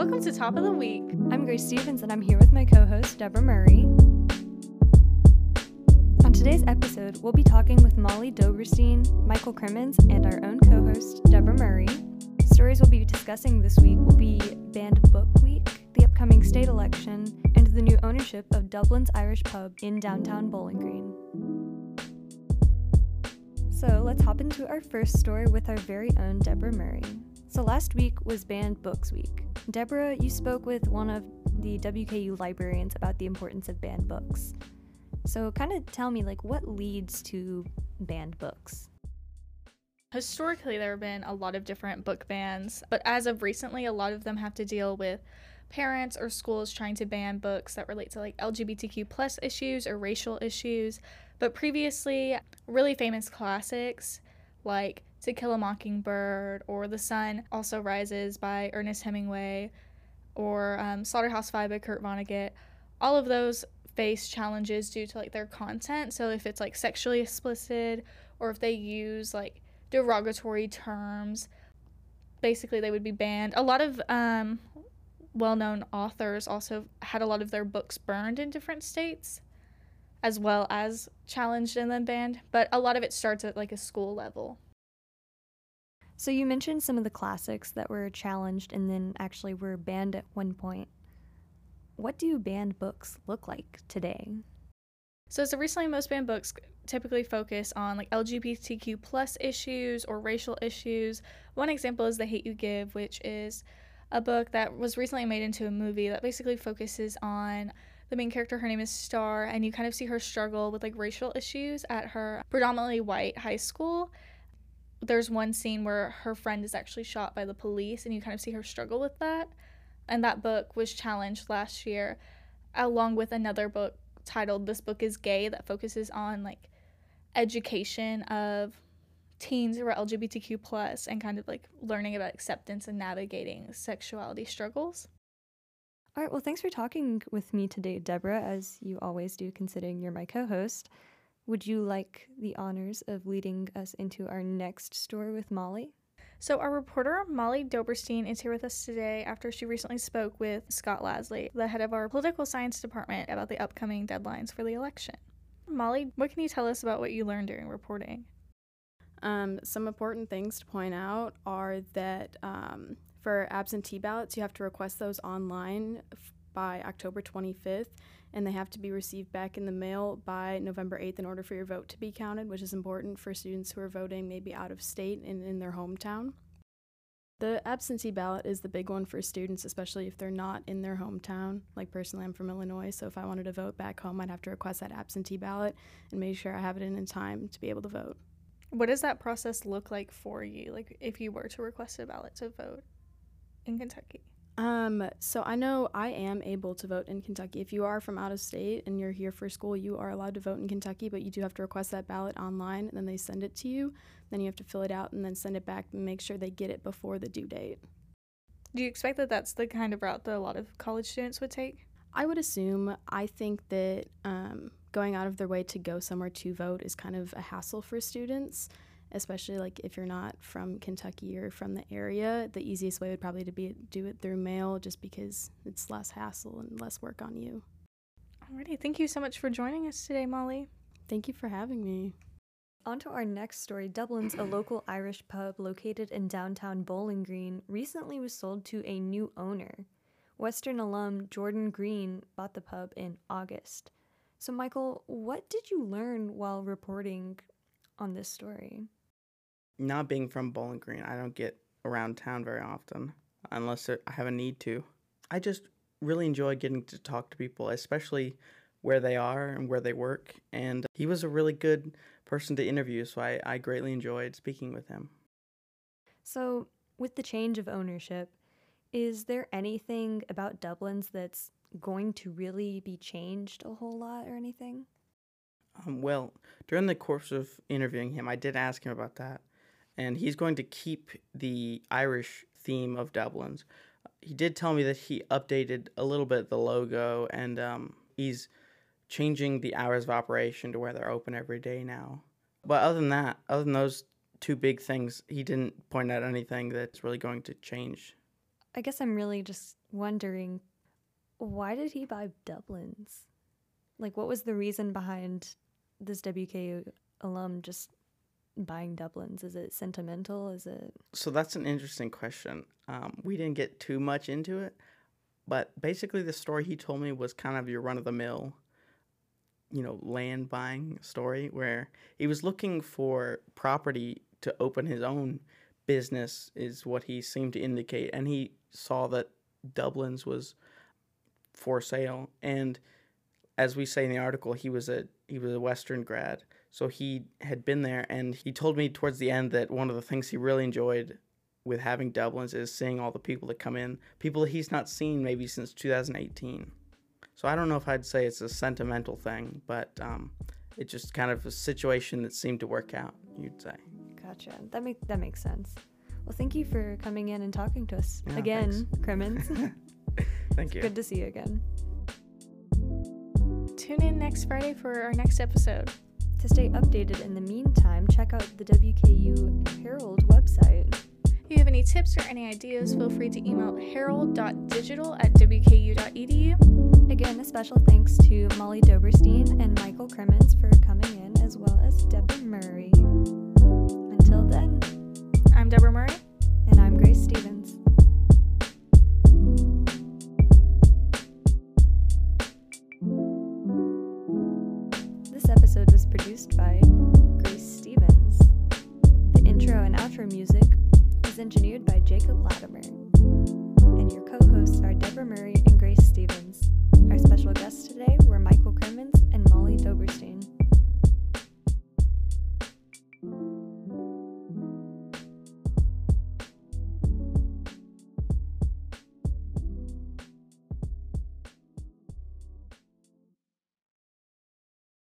Welcome to Top of the Week. I'm Grace Stevens, and I'm here with my co host, Deborah Murray. On today's episode, we'll be talking with Molly Doberstein, Michael Crimmins, and our own co host, Deborah Murray. Stories we'll be discussing this week will be Banned Book Week, the upcoming state election, and the new ownership of Dublin's Irish Pub in downtown Bowling Green. So let's hop into our first story with our very own Deborah Murray. So last week was Banned Books Week. Deborah, you spoke with one of the WKU librarians about the importance of banned books. So kind of tell me like what leads to banned books? Historically, there have been a lot of different book bans, but as of recently, a lot of them have to deal with parents or schools trying to ban books that relate to like LGBTQ plus issues or racial issues. But previously, really famous classics like To Kill a Mockingbird or The Sun Also Rises by Ernest Hemingway or um, Slaughterhouse Five by Kurt Vonnegut, all of those face challenges due to like their content. So if it's like sexually explicit or if they use like derogatory terms, basically they would be banned. A lot of um, well-known authors also had a lot of their books burned in different states as well as challenged and then banned, but a lot of it starts at like a school level. So you mentioned some of the classics that were challenged and then actually were banned at one point. What do banned books look like today? So, so recently, most banned books typically focus on like LGBTQ plus issues or racial issues. One example is The Hate You Give, which is a book that was recently made into a movie that basically focuses on the main character her name is star and you kind of see her struggle with like racial issues at her predominantly white high school there's one scene where her friend is actually shot by the police and you kind of see her struggle with that and that book was challenged last year along with another book titled this book is gay that focuses on like education of teens who are lgbtq plus and kind of like learning about acceptance and navigating sexuality struggles all right, well, thanks for talking with me today, Deborah, as you always do, considering you're my co host. Would you like the honors of leading us into our next story with Molly? So, our reporter, Molly Doberstein, is here with us today after she recently spoke with Scott Lasley, the head of our political science department, about the upcoming deadlines for the election. Molly, what can you tell us about what you learned during reporting? Um, some important things to point out are that um, for absentee ballots, you have to request those online f- by October 25th, and they have to be received back in the mail by November 8th in order for your vote to be counted, which is important for students who are voting maybe out of state and in their hometown. The absentee ballot is the big one for students, especially if they're not in their hometown. Like personally, I'm from Illinois, so if I wanted to vote back home, I'd have to request that absentee ballot and make sure I have it in in time to be able to vote. What does that process look like for you? Like if you were to request a ballot to vote? in Kentucky? Um, so I know I am able to vote in Kentucky. If you are from out of state and you're here for school, you are allowed to vote in Kentucky, but you do have to request that ballot online and then they send it to you. Then you have to fill it out and then send it back and make sure they get it before the due date. Do you expect that that's the kind of route that a lot of college students would take? I would assume. I think that um, going out of their way to go somewhere to vote is kind of a hassle for students especially like if you're not from Kentucky or from the area, the easiest way would probably to be to do it through mail just because it's less hassle and less work on you. Alrighty, thank you so much for joining us today, Molly. Thank you for having me. On to our next story. Dublin's, a local Irish pub located in downtown Bowling Green, recently was sold to a new owner. Western alum Jordan Green bought the pub in August. So, Michael, what did you learn while reporting on this story? Not being from Bowling Green, I don't get around town very often unless I have a need to. I just really enjoy getting to talk to people, especially where they are and where they work. And he was a really good person to interview, so I, I greatly enjoyed speaking with him. So, with the change of ownership, is there anything about Dublin's that's going to really be changed a whole lot or anything? Um, well, during the course of interviewing him, I did ask him about that and he's going to keep the Irish theme of Dublin's. He did tell me that he updated a little bit the logo, and um, he's changing the hours of operation to where they're open every day now. But other than that, other than those two big things, he didn't point out anything that's really going to change. I guess I'm really just wondering why did he buy Dublin's? Like, what was the reason behind this WKU alum just buying Dublin's? Is it sentimental? Is it. So that's an interesting question. Um, we didn't get too much into it, but basically, the story he told me was kind of your run of the mill, you know, land buying story where he was looking for property to open his own business, is what he seemed to indicate. And he saw that Dublin's was for sale. And as we say in the article, he was a he was a Western grad, so he had been there, and he told me towards the end that one of the things he really enjoyed with having Dublin's is seeing all the people that come in, people that he's not seen maybe since 2018. So I don't know if I'd say it's a sentimental thing, but um, it's just kind of a situation that seemed to work out. You'd say. Gotcha. That make that makes sense. Well, thank you for coming in and talking to us Yeah, again, Crimmins. Thank you. Good to see you again. Tune in next Friday for our next episode. To stay updated in the meantime, check out the WKU Herald website. If you have any tips or any ideas, feel free to email herald.digital at wku.edu. Again, a special thanks to Molly Doberstein and Michael Crimmins for coming in, as well as Deborah Murray. intro and outro music is engineered by Jacob Latimer. And your co hosts are Deborah Murray and Grace Stevens. Our special guests today were Michael Crimmins and Molly Doberstein.